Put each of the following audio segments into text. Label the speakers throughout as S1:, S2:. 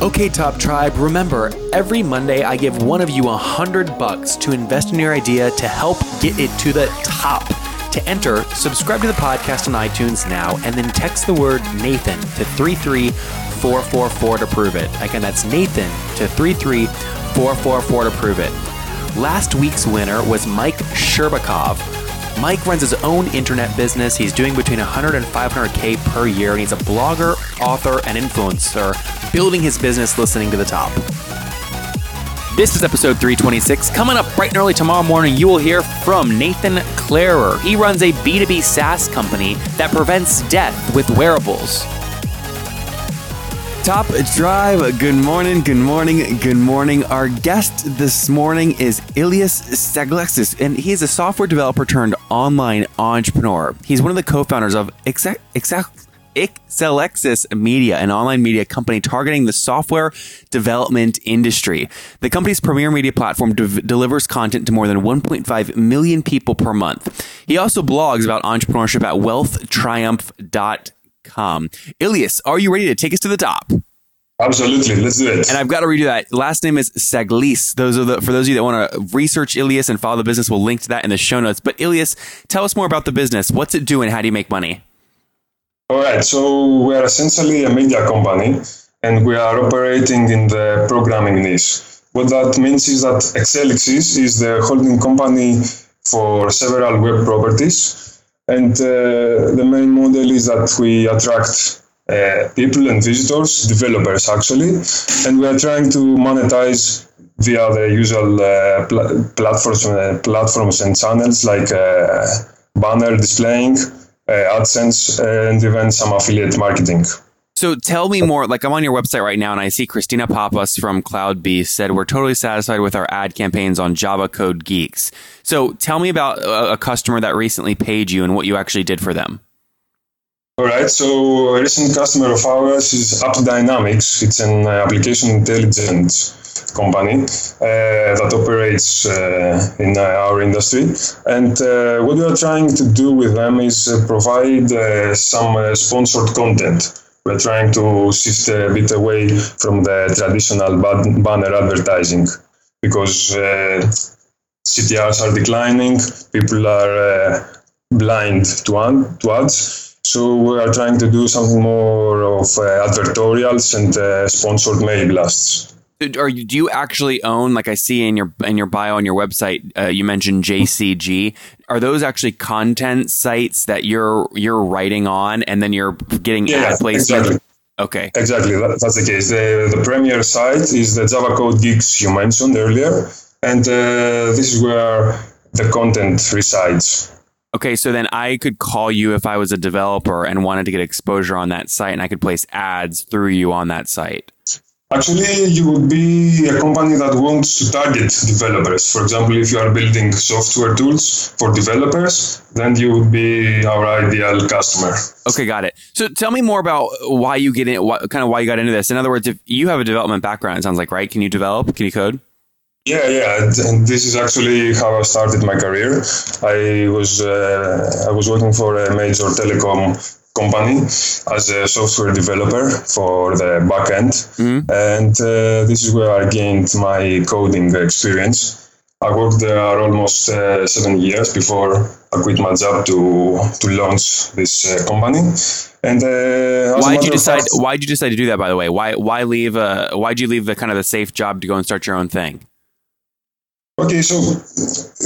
S1: Okay, Top Tribe, remember, every Monday I give one of you a hundred bucks to invest in your idea to help get it to the top. To enter, subscribe to the podcast on iTunes now and then text the word Nathan to 33444 to prove it. Again, that's Nathan to 33444 to prove it. Last week's winner was Mike Sherbakov. Mike runs his own internet business. He's doing between 100 and 500K per year, and he's a blogger, author, and influencer, building his business listening to the top. This is episode 326. Coming up bright and early tomorrow morning, you will hear from Nathan Clarer. He runs a B2B SaaS company that prevents death with wearables.
S2: Top Tribe, good morning, good morning, good morning. Our guest this morning is Ilias Staglexis, and he's a software developer turned online entrepreneur. He's one of the co founders of Exact. Exact Media, an online media company targeting the software development industry. The company's premier media platform de- delivers content to more than 1.5 million people per month. He also blogs about entrepreneurship at wealthtriumph.com. Ilias, are you ready to take us to the top?
S3: Absolutely, let's do it.
S2: And I've got to redo that. Last name is Saglis. Those are the for those of you that want to research Ilias and follow the business, we'll link to that in the show notes. But Ilias, tell us more about the business. What's it doing? How do you make money?
S3: All right, so we are essentially a media company and we are operating in the programming niche. What that means is that Exelixis is the holding company for several web properties. And uh, the main model is that we attract uh, people and visitors, developers actually, and we are trying to monetize via the usual uh, pl- platforms, uh, platforms and channels like uh, banner displaying, uh, AdSense, and even some affiliate marketing.
S2: So tell me more. Like I'm on your website right now, and I see Christina Papas from CloudBeast said we're totally satisfied with our ad campaigns on Java Code Geeks. So tell me about a, a customer that recently paid you and what you actually did for them.
S3: All right. So a recent customer of ours is AppDynamics. It's an uh, application intelligence company uh, that operates uh, in uh, our industry. And uh, what we are trying to do with them is uh, provide some sponsored content. We're trying to shift a bit away from the traditional ban- banner advertising because CTRs are declining, people are blind to, ad- to ads. So we are trying to do something more of uh, advertorials and uh, sponsored mail blasts.
S2: Are you, do you actually own, like I see in your in your bio on your website, uh, you mentioned JCG. Are those actually content sites that you're you're writing on, and then you're getting
S3: yeah,
S2: ad placement?
S3: Exactly.
S2: Okay.
S3: Exactly, that, that's the case. The, the premier site is the Java Code Geeks you mentioned earlier, and uh, this is where the content resides.
S2: Okay, so then I could call you if I was a developer and wanted to get exposure on that site, and I could place ads through you on that site.
S3: Actually, you would be a company that wants to target developers. For example, if you are building software tools for developers, then you would be our ideal customer.
S2: Okay, got it. So tell me more about why you get in, what kind of why you got into this. In other words, if you have a development background, it sounds like right. Can you develop? Can you code?
S3: Yeah, yeah, and this is actually how I started my career. I was uh, I was working for a major telecom company as a software developer for the backend, mm-hmm. and uh, this is where I gained my coding experience. I worked there almost uh, seven years before I quit my job to to launch this uh, company. And uh,
S2: why did you decide? Fact, why did you decide to do that? By the way, why why leave? Uh, why did you leave the kind of the safe job to go and start your own thing?
S3: Okay, so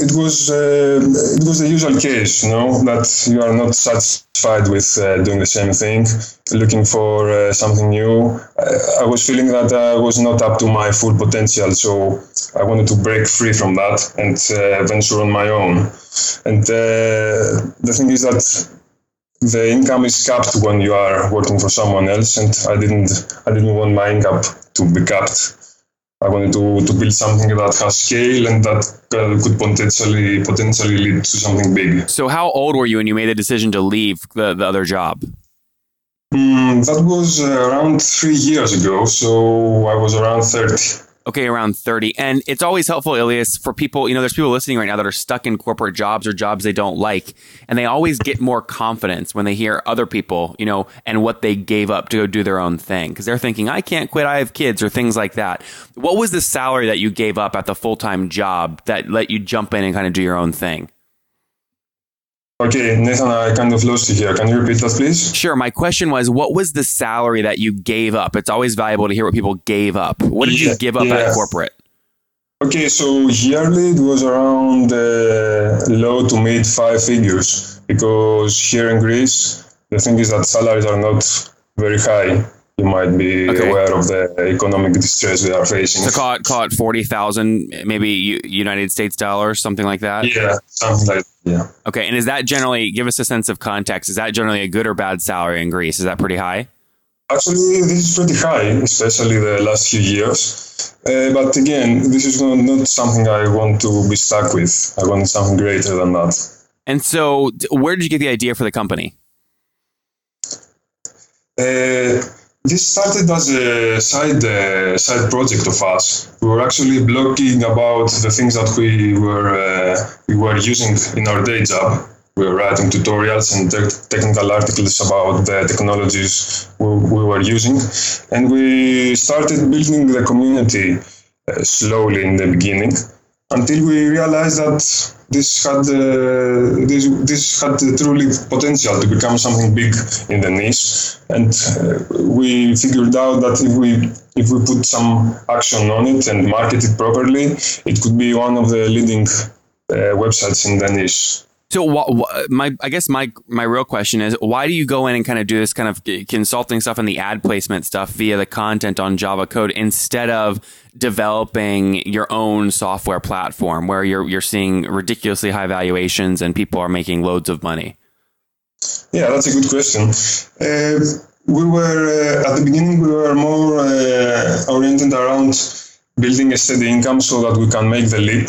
S3: it was uh, it was the usual case, you know, that you are not satisfied with uh, doing the same thing, looking for uh, something new. I, I, was feeling that I was not up to my full potential, so I wanted to break free from that and uh, venture on my own. And uh, the thing is that the income is capped when you are working for someone else, and I didn't I didn't want my income to be capped I wanted to, to build something that has scale and that uh, could potentially potentially lead to something big.
S2: So, how old were you when you made the decision to leave the, the other job?
S3: Mm, that was uh, around three years ago, so I was around 30.
S2: Okay, around 30. And it's always helpful, Ilias, for people, you know, there's people listening right now that are stuck in corporate jobs or jobs they don't like. And they always get more confidence when they hear other people, you know, and what they gave up to go do their own thing. Because they're thinking, I can't quit, I have kids, or things like that. What was the salary that you gave up at the full time job that let you jump in and kind of do your own thing?
S3: Okay, Nathan, I kind of lost you here. Can you repeat that, please?
S2: Sure. My question was, what was the salary that you gave up? It's always valuable to hear what people gave up. What did
S3: Yeah,
S2: you give up
S3: yeah.
S2: at corporate?
S3: Okay, so yearly it was around uh, low to mid five figures because here in Greece, the thing is that salaries are not very high. You might be
S2: Okay.
S3: aware of the economic distress we are facing.
S2: So call it call it forty thousand, maybe United States dollars, something like that.
S3: yeah, something like yeah.
S2: Okay, and is that generally give us a sense of context? Is that generally a good or bad salary in Greece? Is that pretty high?
S3: Actually, this is pretty high, especially the last few years. Uh, but again, this is not, not something I want to be stuck with. I want something greater than that.
S2: And so, where did you get the idea for the company?
S3: Uh, this started as a side uh, side project of us. We were actually blogging about the things that we were uh, we were using in our day job. We were writing tutorials and tech technical articles about the technologies we, we were using, and we started building the community uh, slowly in the beginning until we realized that this had uh, this this had truly potential to become something big in the niche, and uh, we figured out that if we if we put some action on it and market it properly, it could be one of the leading uh, websites in the niche.
S2: So, wha wha- my I guess my my real question is, why do you go in and kind of do this kind of consulting stuff and the ad placement stuff via the content on Java code instead of developing your own software platform where you're you're seeing ridiculously high valuations and people are making loads of money?
S3: Yeah, that's a good question. Uh, we were uh, at the beginning we were more uh, oriented around building a steady income so that we can make the leap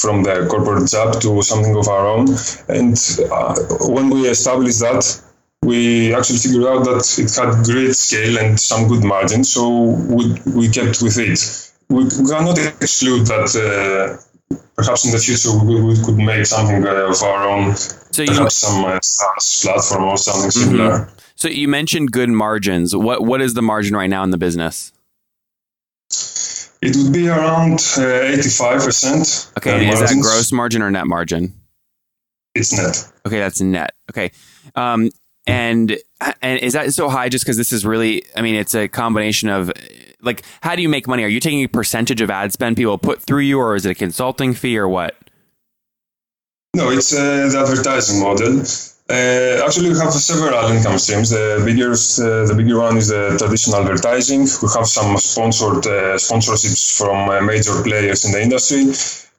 S3: from the corporate job to something of our own. And uh, when we established that, we actually figured out that it had great scale and some good margin, so we, we kept with it. We, we cannot exclude that uh, perhaps in the future we, we could make something uh, of our own,
S2: So you
S3: some uh, SaaS platform or something similar.
S2: so you mentioned good margins. What what is the margin right now in the business?
S3: It would be around uh, 85%.
S2: Okay,
S3: uh,
S2: is that gross margin or net margin?
S3: It's net.
S2: Okay, that's net. Okay. Um, and and is that so high just because this is really? I mean, it's a combination of like, how do you make money? Are you taking a percentage of ad spend people put through you, or is it a consulting fee, or what?
S3: No, it's uh, the advertising model. Uh, actually, we have several income streams. The biggest, uh, the bigger one is the traditional advertising. We have some sponsored uh, sponsorships from uh, major players in the industry.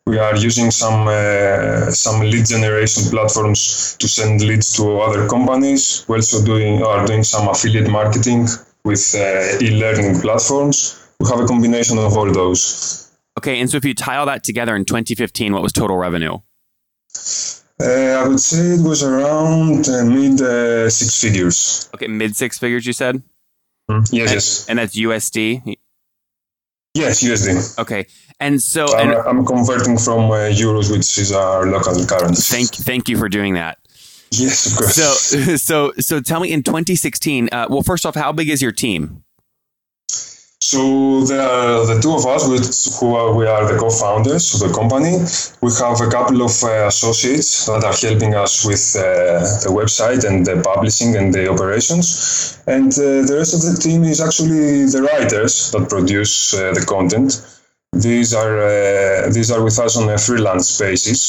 S3: We are using some uh, some lead generation platforms to send leads to other companies. We also doing are doing some affiliate marketing with uh, e-learning platforms. We have a combination of all those.
S2: Okay, and so if you tie all that together in 2015, what was total revenue?
S3: Uh, I would say it was around uh, mid uh, six figures.
S2: Okay, mid six figures, you said,
S3: Yes,
S2: and,
S3: yes,
S2: and that's USD.
S3: yes, USD.
S2: Okay, and so
S3: I'm,
S2: and
S3: I'm converting from uh, euros, which is our local currency.
S2: thank thank you for doing that.
S3: Yes, of course.
S2: So so so tell me in 2016. Uh, well, first off, how big is your team?
S3: So the the two of us, which, who are, we are the co-founders of the company, we have a couple of uh, associates that are helping us with uh, the website and the publishing and the operations, and uh, the rest of the team is actually the writers that produce uh, the content. These are uh, these are with us on a freelance basis,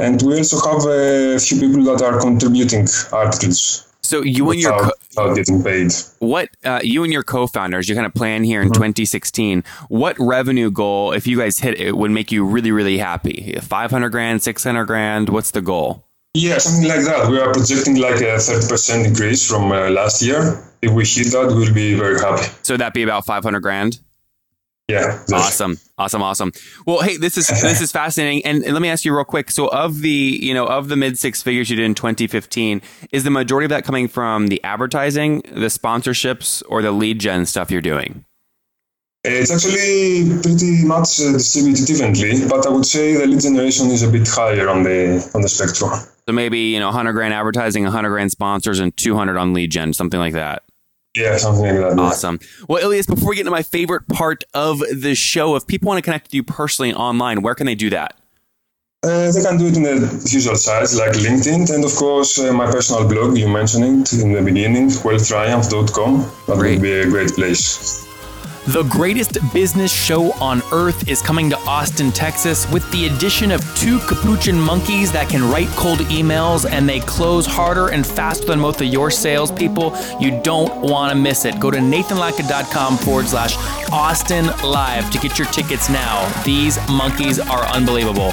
S3: and we also have a few people that are contributing articles.
S2: So you and your co-
S3: without getting paid.
S2: what uh, you and your co-founders, you kind of plan here
S3: Mm-hmm.
S2: in 2016. What revenue goal, if you guys hit it, would make you really really happy? 500 grand, 600 grand. What's the goal?
S3: Yeah, something like that. We are projecting like a 30% increase from uh, last year. If we hit that, we'll be very happy.
S2: So that'd be about 500 grand.
S3: Yeah.
S2: Awesome, awesome, awesome. Well, hey, this is this is fascinating. And let me ask you real quick. So, of the you know of the mid six figures you did in 2015, is the majority of that coming from the advertising, the sponsorships, or the lead gen stuff you're doing?
S3: It's actually pretty much uh, distributed evenly, but I would say the lead generation is a bit higher on the on the spectrum.
S2: So maybe you know 100 grand advertising, 100 grand sponsors, and 200 on lead gen, something like that.
S3: Yeah, something like that.
S2: Awesome. Well, Ilias, before we get into my favorite part of the show, if people want to connect with you personally and online, where can they do that?
S3: Uh, they can do it in the usual sites like LinkedIn and, of course, uh, my personal blog. You mentioned it in the beginning, wealthtriumph.com. That
S2: Great.
S3: would be a great place.
S4: The greatest business show on earth is coming to Austin, Texas, with the addition of two capuchin monkeys that can write cold emails and they close harder and faster than most of your salespeople. You don't want to miss it. Go to nathanlatka.com forward slash Austin Live to get your tickets now. These monkeys are unbelievable.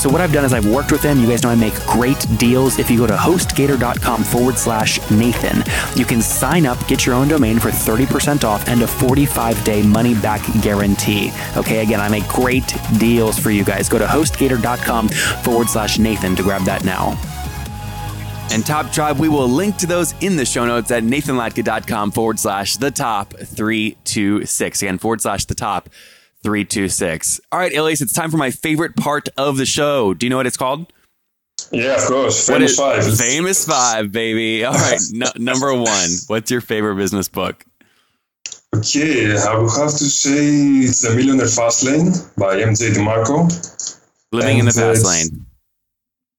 S1: So what I've done is I've worked with them. You guys know I make great deals. If you go to hostgator.com forward slash Nathan, you can sign up, get your own domain for 30% off and a 45 day money back guarantee. Okay, again, I make great deals for you guys. Go to hostgator.com forward slash Nathan to grab that now.
S2: And Top Tribe, we will link to those in the show notes at nathanlatka.com forward slash the top 326. Again, forward slash the top 326. All right, Ilias, it's time for my favorite part of the show. Do you know what it's called?
S3: Yeah, of course. Famous five.
S2: Famous Five, baby. All right, no, number one. What's your favorite business book?
S3: Okay, I would have to say it's The Millionaire Fast Lane by MJ DeMarco.
S2: Living in the
S3: And,
S2: Fast Lane.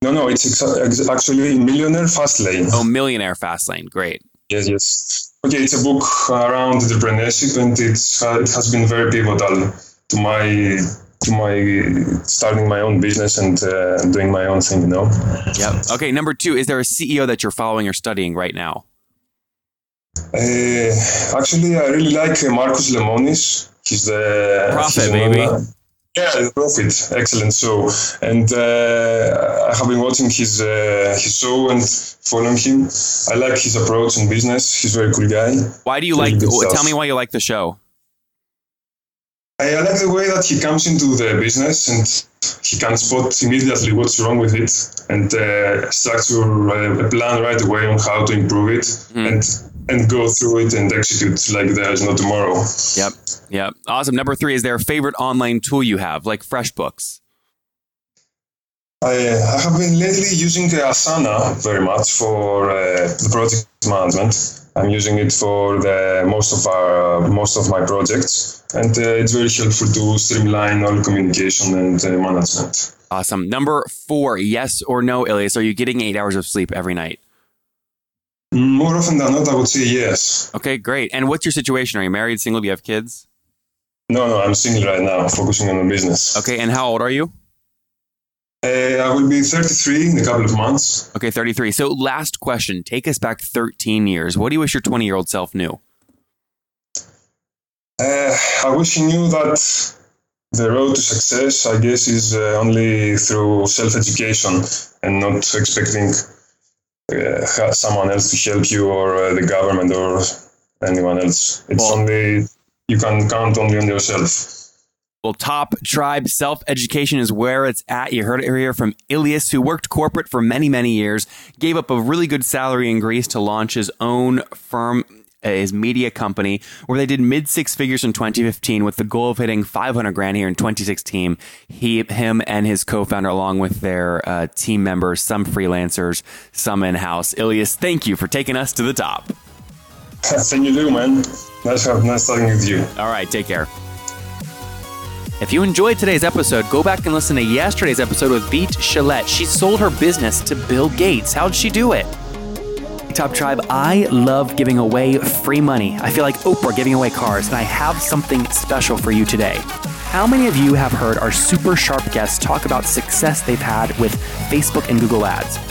S3: No, no, it's exa- ex- actually Millionaire Fast Lane.
S2: Oh, Millionaire Fast Lane. Great.
S3: Yes, yes. Okay, it's a book around entrepreneurship, and it's uh, it has been very pivotal to my to my starting my own business and uh, doing my own thing. You know.
S2: Yep. Okay, number two. Is there a CEO that you're following or studying right now?
S3: Uh, actually, I really like uh, Marcus Lemonis. He's the
S2: Profit,
S3: he's
S2: baby.
S3: yeah, the Profit. Excellent show. And uh, I have been watching his uh, his show and following him. I like his approach in business. He's a very cool guy.
S2: Why do you like?
S3: stuff.
S2: Tell me why you like the show.
S3: I, like the way that he comes into the business and he can spot immediately what's wrong with it and uh, structure a, a plan right away on how to improve it and and go through it and execute like there is no tomorrow.
S2: Yep. Yep. Awesome. Number three. Is there a favorite online tool you have, like FreshBooks?
S3: I, I have been lately using uh, Asana very much for uh, the project management. I'm using it for the most of our most of my projects, and uh, it's very helpful to streamline all communication and uh, management.
S2: Awesome. Number four. Yes or no, Ilias? Are you getting eight hours of sleep every night?
S3: More often than not, I would say yes.
S2: Okay, great. And what's your situation? Are you married, single? Do you have kids?
S3: No, no, I'm single right now, focusing on the business.
S2: Okay. And how old are you?
S3: Uh, I will be 33 in a couple of months.
S2: Okay, 33. So, last question. Take us back 13 years. What do you wish your 20 year old self knew?
S3: Uh, I wish he knew that the road to success, I guess, is uh, only through self-education and not expecting uh, someone else to help you or uh, the government or anyone else. It's
S2: Well-
S3: only you can count only on yourself.
S2: Well, top tribe self education is where it's at. You heard it here from Ilias, who worked corporate for many, many years, gave up a really good salary in Greece to launch his own firm, uh, his media company, where they did mid six figures in 2015 with the goal of hitting 500 grand here in 2016. He, him, and his co founder, along with their uh, team members, some freelancers, some in house. Ilias, thank you for taking us to the top.
S3: Thank you, too, man. Nice, nice talking with you.
S2: All right, take care. If you enjoyed today's episode, go back and listen to yesterday's episode with Beat Shalette. She sold her business to Bill Gates. How'd she do it?
S1: Top Tribe, I love giving away free money. I feel like Oprah giving away cars, and I have something special for you today.
S2: How many of you have heard our super sharp guests talk about success they've had with Facebook and Google Ads?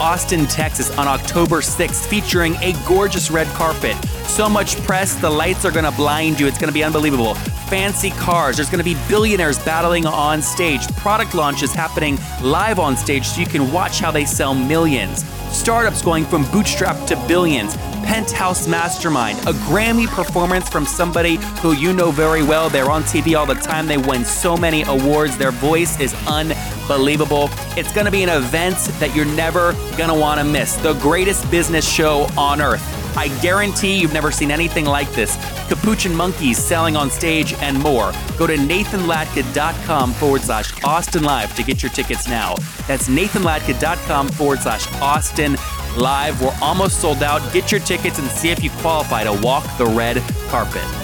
S2: Austin, Texas on October 6th, featuring a gorgeous red carpet. So much press, the lights are gonna blind you. It's gonna be unbelievable. Fancy cars, there's gonna be billionaires battling on stage, product launches happening live on stage so you can watch how they sell millions. Startups going from bootstrap to billions, Penthouse Mastermind, a Grammy performance from somebody who you know very well. They're on TV all the time. They win so many awards. Their voice is unbelievable. It's going to be an event that you're never going to want to miss. The greatest business show on earth. I guarantee you've never seen anything like this. Capuchin monkeys selling on stage and more. Go to nathanlatka.com forward slash Austin Live to get your tickets now. That's nathanlatka.com forward slash Austin Live. We're almost sold out. Get your tickets and see if you qualify to walk the red carpet.